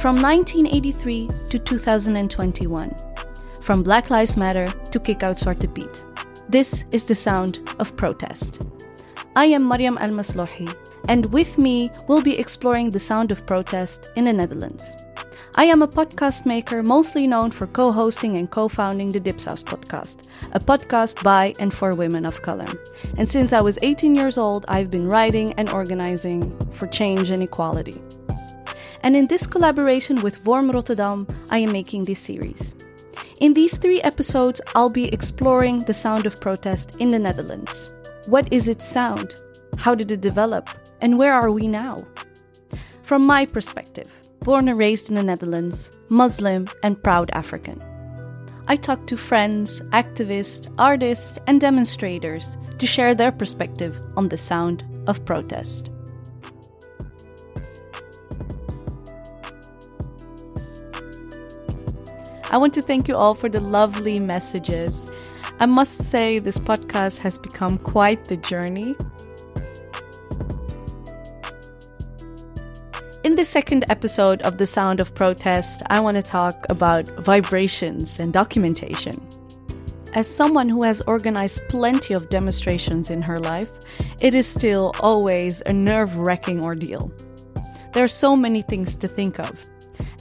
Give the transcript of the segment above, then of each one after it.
From 1983 to 2021. From Black Lives Matter to Kick Out Zwarte Piet. This is the sound of protest. I am Mariam El Maslouhi, and with me we'll be exploring the sound of protest in the Netherlands. I am a podcast maker mostly known for co hosting and co founding the Dipsaus podcast, a podcast by and for women of color. And since I was 18 years old, I've been writing and organizing for change and equality. And in this collaboration with Vorm Rotterdam, I am making this series. In these three episodes, I'll be exploring the sound of protest in the Netherlands. What is its sound? How did it develop? And where are we now? From my perspective, born and raised in the Netherlands, Muslim, and proud African. I talk to friends, activists, artists, and demonstrators to share their perspective on the sound of protest. I want to thank you all for the lovely messages. I must say, this podcast has become quite the journey. In the second episode of The Sound of Protest, I want to talk about vibrations and documentation. As someone who has organized plenty of demonstrations in her life, it is still always a nerve wracking ordeal. There are so many things to think of.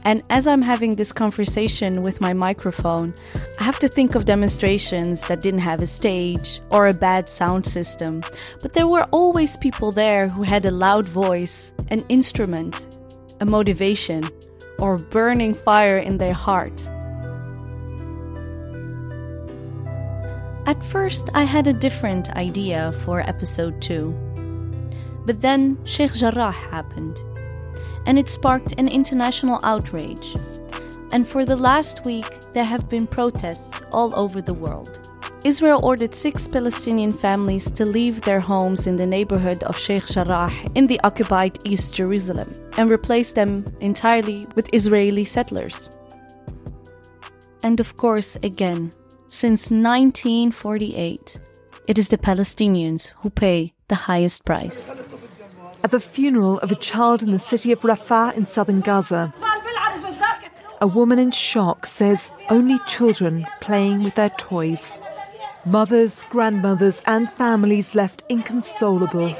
And as I'm having this conversation with my microphone, I have to think of demonstrations that didn't have a stage or a bad sound system, but there were always people there who had a loud voice, an instrument, a motivation, or burning fire in their heart. At first, I had a different idea for episode 2. But then Sheikh Jarrah happened and it sparked an international outrage. And for the last week, there have been protests all over the world. Israel ordered six Palestinian families to leave their homes in the neighborhood of Sheikh Jarrah in the occupied East Jerusalem and replace them entirely with Israeli settlers. And of course, again, since 1948, it is the Palestinians who pay the highest price at the funeral of a child in the city of Rafah in southern Gaza. A woman in shock says only children playing with their toys. Mothers, grandmothers, and families left inconsolable.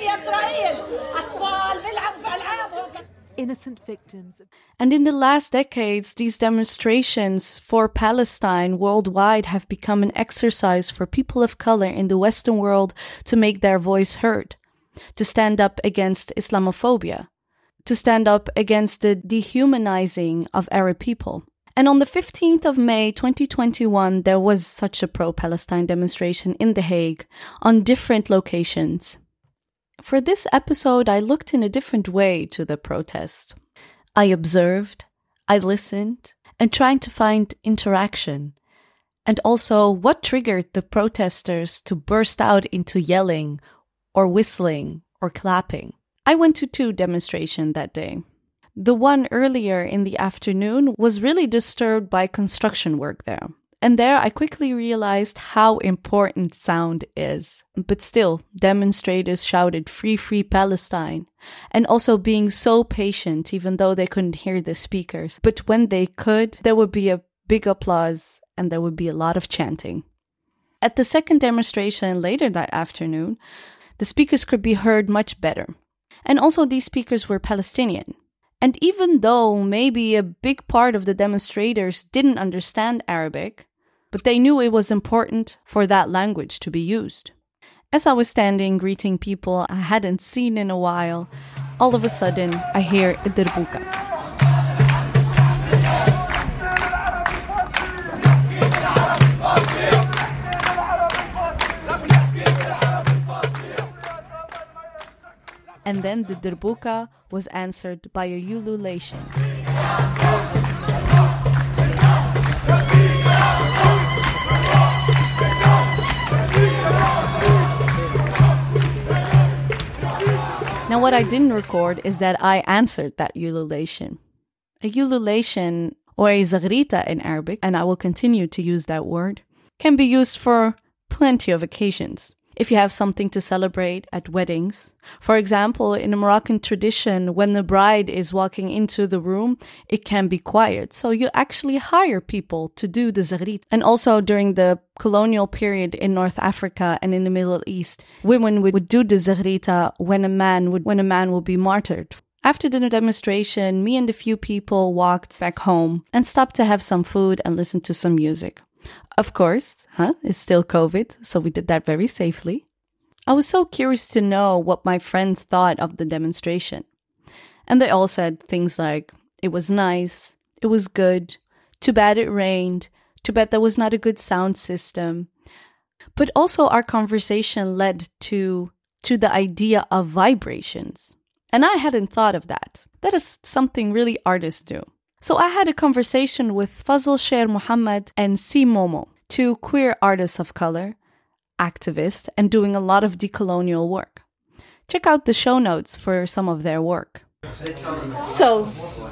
Innocent victims. And in the last decades, these demonstrations for Palestine worldwide have become an exercise for people of color in the Western world to make their voice heard to stand up against Islamophobia, to stand up against the dehumanizing of Arab people. And on the 15th of May 2021, there was such a pro Palestine demonstration in The Hague on different locations. For this episode, I looked in a different way to the protest. I observed, I listened, and trying to find interaction. And also, what triggered the protesters to burst out into yelling or whistling or clapping. I went to two demonstrations that day. The one earlier in the afternoon was really disturbed by construction work there. And there I quickly realized how important sound is. But still, demonstrators shouted Free, Free Palestine, and also being so patient, even though they couldn't hear the speakers. But when they could, there would be a big applause and there would be a lot of chanting. At the second demonstration later that afternoon, the speakers could be heard much better. And also, these speakers were Palestinian. And even though maybe a big part of the demonstrators didn't understand Arabic, but they knew it was important for that language to be used. As I was standing greeting people I hadn't seen in a while, all of a sudden I hear Derbuka. And then the derbuka was answered by a ululation. Now, what I didn't record is that I answered that ululation. A ululation, or a zagrita in Arabic, and I will continue to use that word, can be used for plenty of occasions. If you have something to celebrate at weddings. For example, in a Moroccan tradition, when the bride is walking into the room, it can be quiet. So you actually hire people to do the zagrit. And also during the colonial period in North Africa and in the Middle East, women would, do the zagrita when a man would, when a man would be martyred. After the demonstration, me and a few people walked back home and stopped to have some food and listen to some music. Of course, huh? It's still COVID, so we did that very safely. I was so curious to know what my friends thought of the demonstration. And they all said things like, it was nice, it was good, too bad it rained, too bad there was not a good sound system. But also our conversation led to to the idea of vibrations. And I hadn't thought of that. That is something really artists do. So I had a conversation with Fazle Shairmahomed and C. Momo, two queer artists of color, activists, and doing a lot of decolonial work. Check out the show notes for some of their work. So,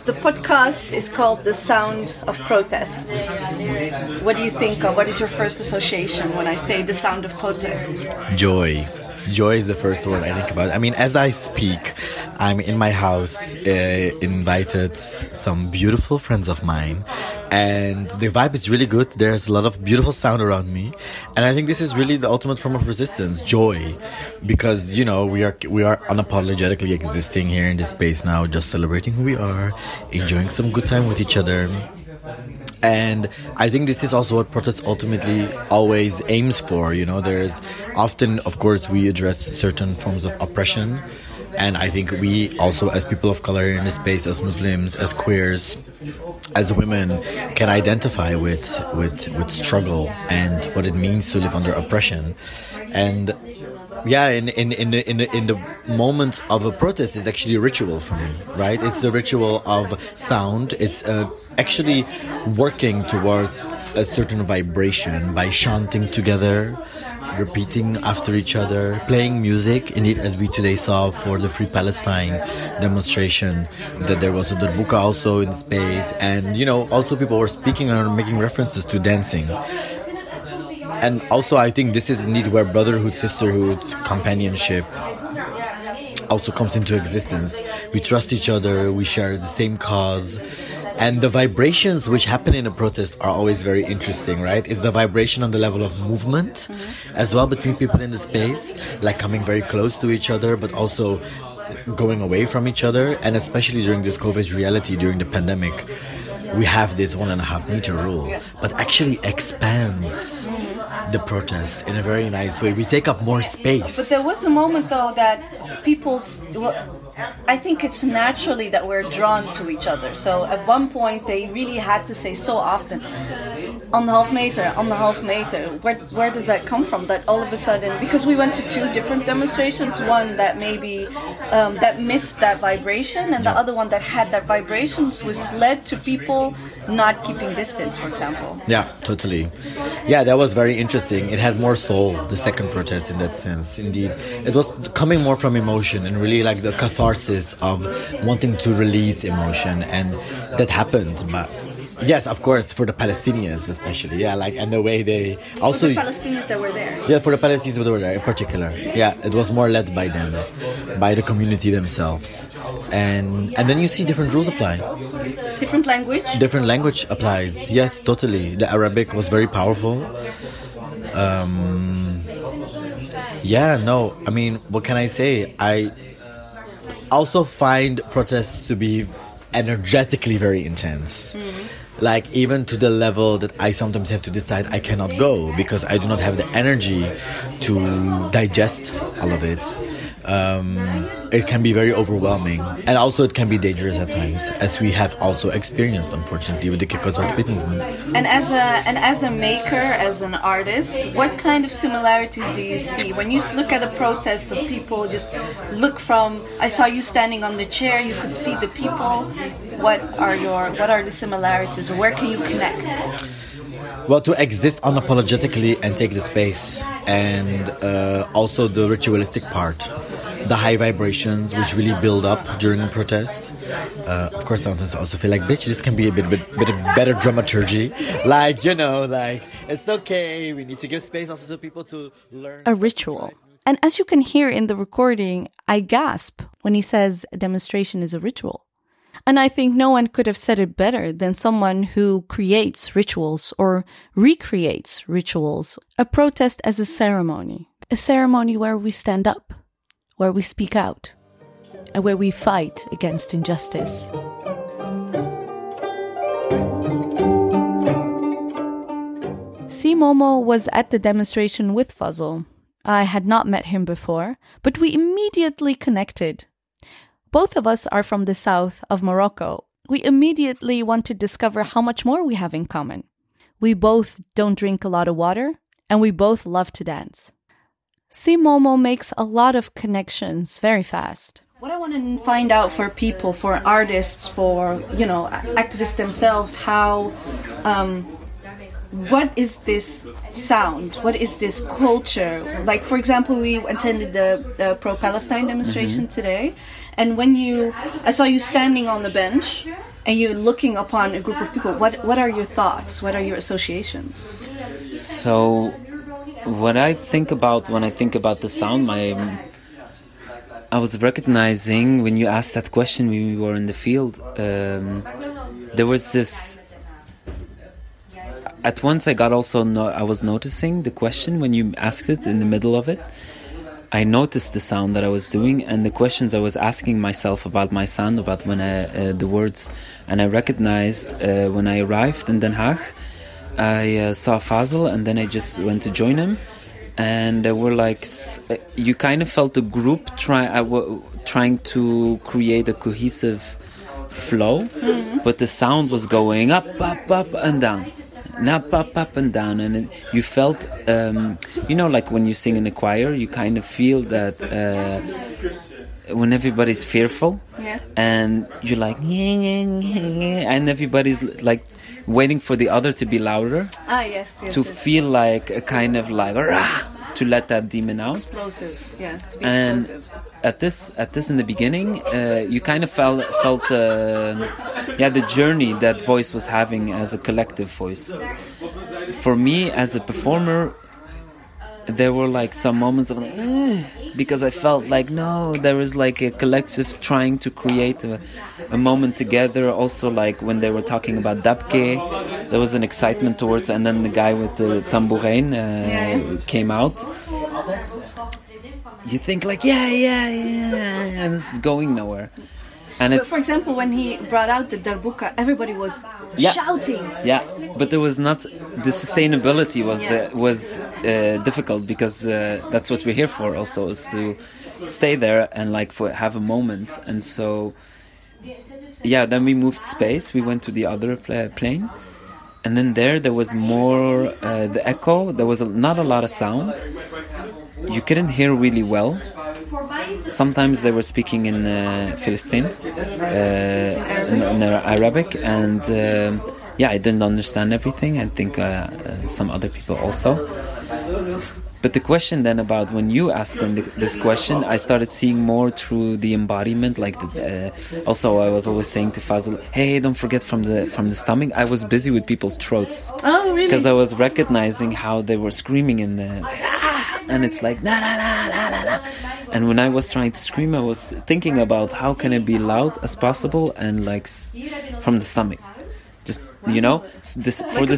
the podcast is called The Sound of Protest. What do you think of? What is your first association when I say the sound of protest? Joy joy is the first word I think about. I mean, as I speak, I'm in my house, uh, invited some beautiful friends of mine, and the vibe is really good. There's a lot of beautiful sound around me, and I think this is really the ultimate form of resistance, joy, because you know we are we are unapologetically existing here in this space now, just celebrating who we are, enjoying some good time with each other and I think this is also what protest ultimately always aims for. You know, there's often, of course, we address certain forms of oppression. And I think we also, as people of color in this space, as Muslims, as queers, as women, can identify with, with, with struggle and what it means to live under oppression. And yeah in in in the, in the, in the moment of a protest is actually a ritual for me right? It's a ritual of sound. It's uh, actually working towards a certain vibration by chanting together repeating after each other playing music. Indeed as we today saw for the free palestine demonstration that there was a darbuka also in space. And you know also people were speaking and making references to dancing and also I think this is indeed where brotherhood, sisterhood, companionship also comes into existence. We trust each other, we share the same cause. And the vibrations which happen in a protest are always very interesting, right? It's the vibration on the level of movement mm-hmm. as well between people in the space, like coming very close to each other, but also going away from each other. And especially during this COVID reality, during the pandemic, we have this one and a half meter rule, but actually expands the protest in a very nice way. We take up more space. But there was a moment though that people's well, I think it's naturally that we're drawn to each other. So at one point they really had to say so often on the half meter, on the half meter. Where where does that come from? That all of a sudden, because we went to two different demonstrations, one that maybe um, that missed that vibration, and the other one that had that vibrations, which led to people not keeping distance, for example. Yeah, totally. Yeah, that was very interesting. It had more soul, the second protest, in that sense. Indeed, it was coming more from emotion and really like the catharsis of wanting to release emotion, and that happened. But Yes, of course, for the Palestinians especially. Yeah, like and the way they also for the Palestinians that were there. Yeah, for the Palestinians that were there in particular. Yeah, it was more led by them, by the community themselves, and and then you see different rules apply. Different language. Different language applies. Yes, totally. The Arabic was very powerful. Um, yeah, no, I mean, what can I say? I also find protests to be energetically very intense. Mm-hmm like even to the level that I sometimes have to decide I cannot go because I do not have the energy to digest all of it. Um, it can be very overwhelming, and also it can be dangerous at times, as we have also experienced, unfortunately, with the Kick Out movement. And as a and as a maker, as an artist, what kind of similarities do you see when you look at a protest of people? Just look from. I saw you standing on the chair. You could see the people what are your what are the similarities where can you connect well to exist unapologetically and take the space and uh, also the ritualistic part the high vibrations which really build up during a protest. Uh, of course, sometimes I also feel like, bitch, this can be a bit, bit, bit better dramaturgy. Like, you know, like, it's okay. We need to give space also to people to learn. A ritual. And as you can hear in the recording, I gasp when he says a demonstration is a ritual. And I think no one could have said it better than someone who creates rituals or recreates rituals. A protest as a ceremony. A ceremony where we stand up, where we speak out, and where we fight against injustice. C. Momo was at the demonstration with Fazle. I had not met him before, but we immediately connected. Both of us are from the south of Morocco. We immediately want to discover how much more we have in common. We both don't drink a lot of water, and we both love to dance. C. Momo makes a lot of connections very fast. What I want to find out for people, for artists, for you know activists themselves, how, um, what is this sound? What is this culture? Like for example, we attended the, the pro-Palestine demonstration mm-hmm. today, and when you, I saw you standing on the bench, and you're looking upon a group of people. What what are your thoughts? What are your associations? So what I think about when I think about the sound, my I was recognizing when you asked that question when we were in the field. Um, there was this. At once, I got also. No, I was noticing the question when you asked it in the middle of it. I noticed the sound that I was doing and the questions I was asking myself about my sound, about when I, uh, the words, and I recognized uh, when I arrived in Den Haag I uh, saw Fazil and then I just went to join him. And uh, we're like, you kind of felt the group try, uh, trying to create a cohesive flow, mm-hmm. but the sound was going up, up, up, and down. And up, up, up, and down. And it, you felt, um, you know, like when you sing in a choir, you kind of feel that uh, when everybody's fearful yeah. and you're like and everybody's like waiting for the other to be louder. Ah, yes, yes To yes. feel like a kind of like rah, to let that demon out. Explosive, yeah. To be and explosive. at this, at this in the beginning, uh, you kind of felt felt uh, yeah the journey that voice was having as a collective voice. For me, as a performer, there were like some moments of like, because I felt like no, there is like a collective trying to create a, a moment together. Also, like when they were talking about Dabke, there was an excitement towards, and then the guy with the tambourine uh, came out. You think like yeah, yeah, yeah, and it's going nowhere. And but for example, when he brought out the darbuka, everybody was yeah. shouting. Yeah, but there was not the sustainability was yeah. the, was uh, difficult because uh, that's what we're here for. Also, is to stay there and like for have a moment. And so, yeah, then we moved space. We went to the other plane, and then there there was more uh, the echo. There was a, not a lot of sound. You couldn't hear really well sometimes they were speaking in uh, Philistine, uh, in, in, Arabic, and uh, yeah, I didn't understand everything. I think uh, uh, some other people also. But the question then about when you asked them this question, I started seeing more through the embodiment. Like, the, uh, also, I was always saying to Fazil, "Hey, don't forget from the from the stomach." I was busy with people's throats. Oh, really? Because I was recognizing how they were screaming in the, and it's like na na na na na na. And when I was trying to scream, I was thinking about how can it be loud as possible and like from the stomach just you know this like for the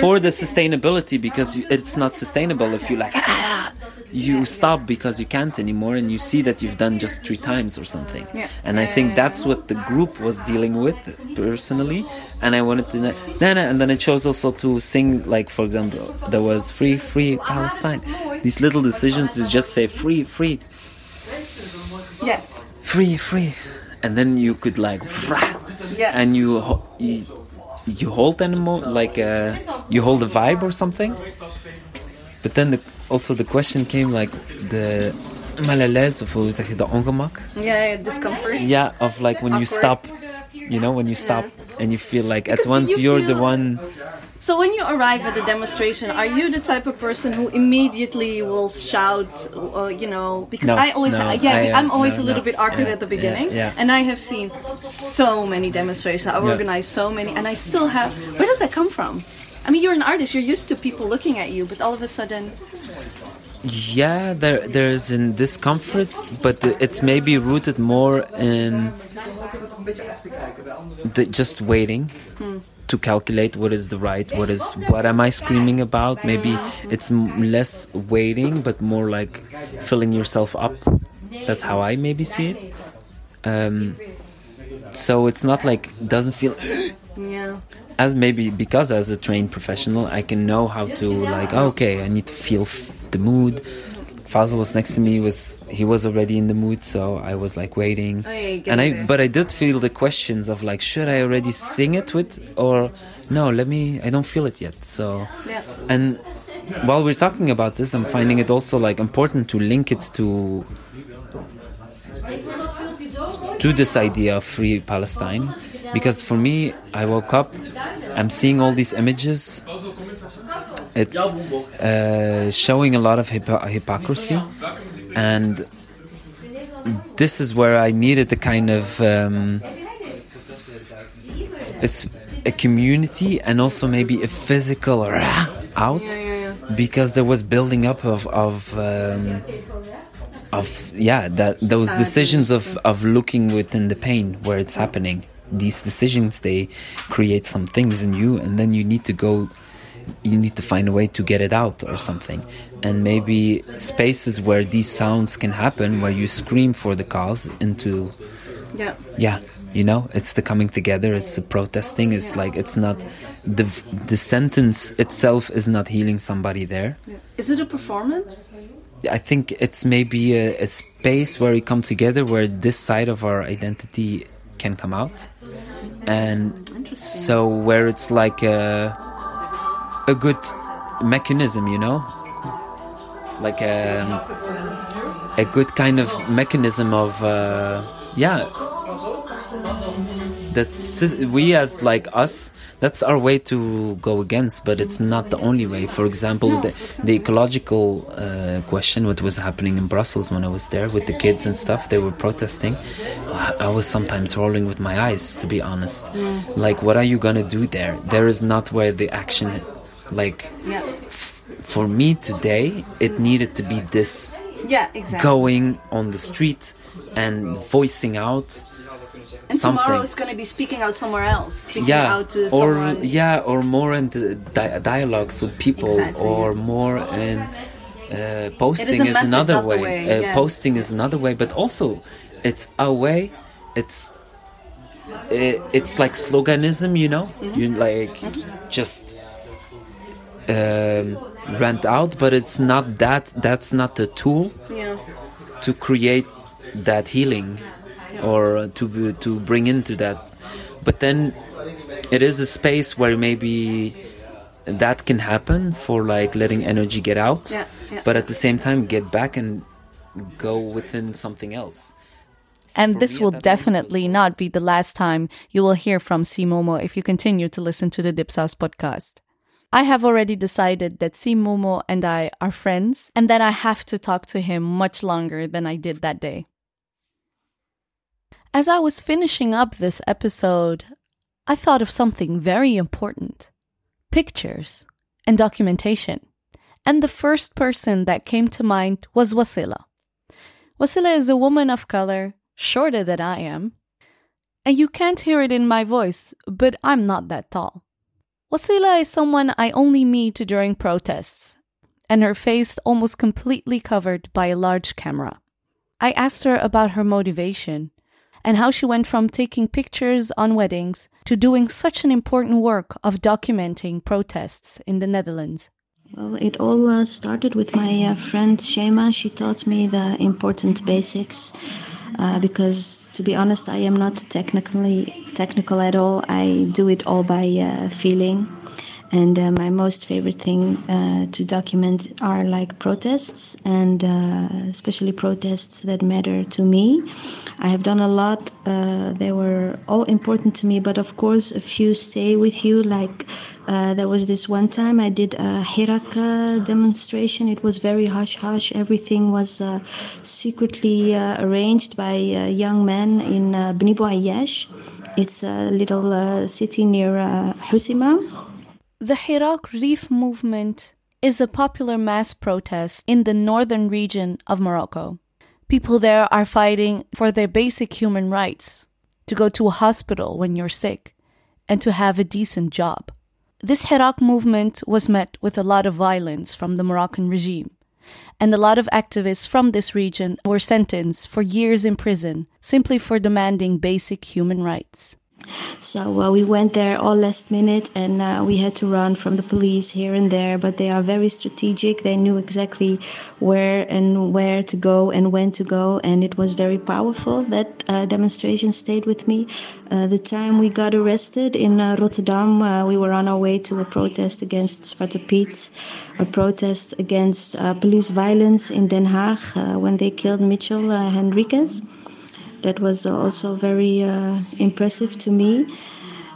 for the sustainability because it's not sustainable if you like ah, you stop because you can't anymore and you see that you've done just three times or something. Yeah. and i think that's what the group was dealing with personally. And i wanted to then and then i chose also to sing like for example there was free free palestine. These little decisions to just say free free. Yeah. Free free. And then you could like yeah. and you, you you hold animal like uh, you hold a vibe or something but then the, also the question came like the mal of hoe zeg je the ongemak yeah discomfort yeah of like when Awkward. you stop you know when you stop yeah. and you feel like because at once you are the one So when you arrive at a demonstration, are you the type of person who immediately will shout, uh, you know? Because No, I always, no, yeah, I, uh, I'm always no, a little bit awkward Yeah, at the beginning, yeah. and I have seen so many demonstrations. I've Yeah. organized so many, and I still have. Where does that come from? I mean, you're an artist. You're used to people looking at you, but all of a sudden, Yeah, there there's in discomfort, but it's maybe rooted more in the, just waiting to calculate what is the right, what is what am I screaming about. Maybe it's m- less waiting, but more like filling yourself up. That's how I maybe see it. Um, so it's not like doesn't feel yeah. as maybe because as a trained professional i can know how to like oh, okay i need to feel f- the mood Fazal was next to me was he was already in the mood so i was like waiting. Oh, yeah, and i there. but i did feel the questions of like should i already sing it with or no let me i don't feel it yet so. Yeah. and while we're talking about this i'm finding it also like important to link it to to this idea of free Palestine. Because for me I woke up I'm seeing all these images. It's uh, showing a lot of hypo- hypocrisy and this is where I needed the kind of um, it's a community and also maybe a physical out. Because there was building up of of um, of yeah that those decisions of of looking within the pain where it's happening. These decisions they create some things in you and then you need to go you need to find a way to get it out or something and maybe spaces where these sounds can happen where you scream for the cause into Yeah. yeah you know it's the coming together it's the protesting it's like it's not the the sentence itself is not healing somebody there Is it a performance? I think it's maybe a, a space where we come together where this side of our identity can come out. Mm-hmm. And so where it's like a, a good mechanism, you know? Like a, a good kind of mechanism of, uh, yeah. That's we as like us. That's our way to go against, but it's not the only way. For example, the, the ecological uh, question, what was happening in Brussels when I was there with the kids and stuff, they were protesting. I was sometimes rolling with my eyes, to be honest. Like, what are you gonna do there? There is not where the action, like, Yeah. f- for me today, it needed to be this Yeah, exactly. going on the street and voicing out and something. tomorrow it's going to be speaking out somewhere else. Speaking yeah out to or someone. yeah or more in the di- dialogues with people Exactly, or more in uh, posting a is another way, way, uh, yeah. posting is another way but also it's a way it's i- it's like sloganism you know Mm-hmm. you like just um, rant out but it's not that that's not the tool Yeah. to create that healing or to to bring into that but then it is a space where maybe that can happen for like letting energy get out Yeah, yeah. but at the same time get back and go within something else And For this me will at that moment was definitely not be the last time you will hear from Simomo if you continue to listen to the Dipsaus podcast. I have already decided that Simomo and I are friends and that I have to talk to him much longer than I did that day. As I was finishing up this episode, I thought of something very important pictures and documentation. And the first person that came to mind was Wasila. Wasila is a woman of color, shorter than I am. And you can't hear it in my voice, but I'm not that tall. Wasila is someone I only meet during protests, and her face almost completely covered by a large camera. I asked her about her motivation and how she went from taking pictures on weddings to doing such an important work of documenting protests in the Netherlands. Well, it all uh, started with my uh, friend Shema. She taught me the important basics uh, because, to be honest, I am not technically technical at all. I do it all by uh, feeling, And uh, my most favorite thing uh, to document are like protests, and uh, especially protests that matter to me. I have done a lot, they were all important to me, but of course, a few stay with you. Like uh, there was this one time I did a Hiraka demonstration, it was very hush hush, everything was uh, secretly arranged by young men in uh, Bni Ayyash. It's a little city near Hoceima the Hirak Rif movement is a popular mass protest in the northern region of Morocco. People there are fighting for their basic human rights to go to a hospital when you're sick and to have a decent job. This Hirak movement was met with a lot of violence from the Moroccan regime, and a lot of activists from this region were sentenced for years in prison simply for demanding basic human rights. So uh, we went there all last minute and uh, we had to run from the police here and there, but they are very strategic. They knew exactly where and where to go and when to go, and it was very powerful. That uh, demonstration stayed with me. Uh, the time we got arrested in uh, Rotterdam, uh, we were on our way to a protest against Zwarte Piet, a protest against police violence in Den Haag when they killed Mitchell Henriquez that was also very uh, impressive to me.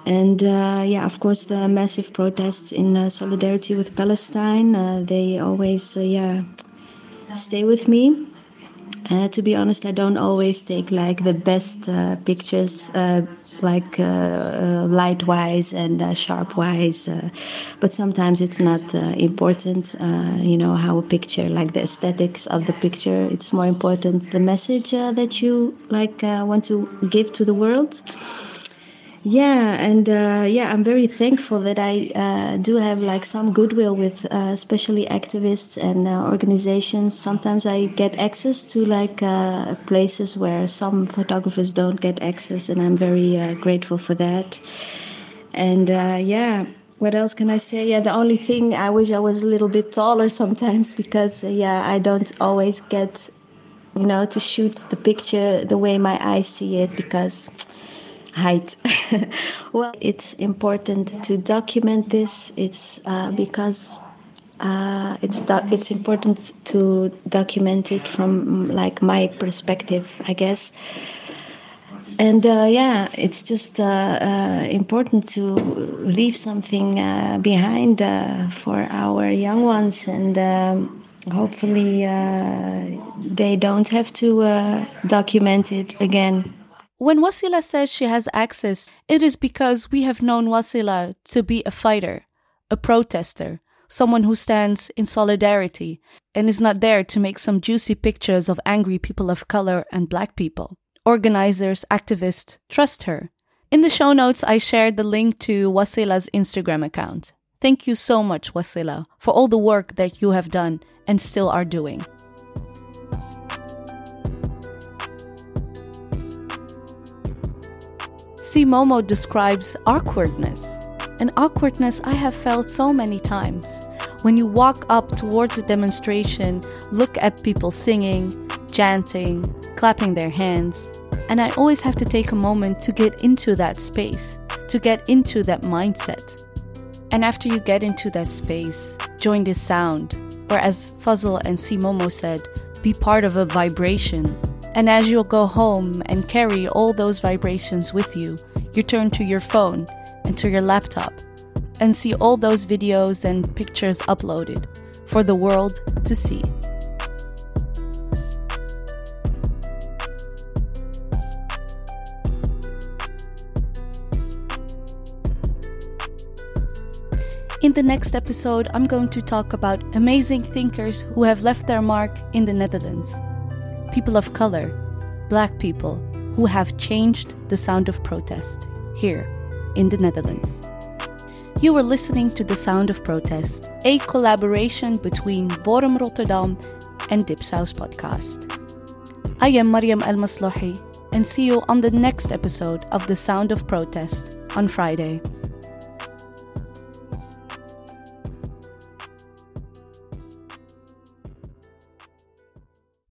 And uh, yeah, of course, the massive protests in uh, solidarity with Palestine, uh, they always, uh, yeah, stay with me. Uh, to be honest, I don't always take like the best pictures uh, uh, uh light wise and uh, sharp wise uh, but sometimes it's not uh, important you know how a picture like the aesthetics of the picture it's more important the message that you like want to give to the world yeah and uh, yeah i'm very thankful that i uh, do have like some goodwill with uh, especially activists and uh, organizations. Sometimes i get access to like uh, places where some photographers don't get access and i'm very uh, grateful for that. And yeah what else can i say? Yeah the only thing i wish i was a little bit taller sometimes because yeah i don't always get you know to shoot the picture the way my eyes see it because height. well, it's important to document this. It's uh, because uh, it's do- it's important to document it from like my perspective, I guess. And uh, yeah, it's just uh, uh, important to leave something uh, behind for our young ones, and um, hopefully they don't have to document it again. When Wasila says she has access, it is because we have known Wasila to be a fighter, a protester, someone who stands in solidarity and is not there to make some juicy pictures of angry people of color and black people. Organizers, activists trust her. In the show notes, I shared the link to Wasila's Instagram account. Thank you so much, Wasila, for all the work that you have done and still are doing. See Momo describes awkwardness. An awkwardness I have felt so many times. When you walk up towards a demonstration, look at people singing, chanting, clapping their hands, and I always have to take a moment to get into that space, to get into that mindset. And after you get into that space, join this sound, or as Fazle and Simomo said, be part of a vibration and as you'll go home and carry all those vibrations with you, you turn to your phone and to your laptop and see all those videos and pictures uploaded for the world to see. In the next episode, I'm going to talk about amazing thinkers who have left their mark in the Netherlands people of color, black people, who have changed the sound of protest here in the Netherlands. You are listening to The Sound of Protest, a collaboration between Forum Rotterdam and Dipsaus Podcast. I am Mariam El Maslouhi and see you on the next episode of The Sound of Protest on Friday.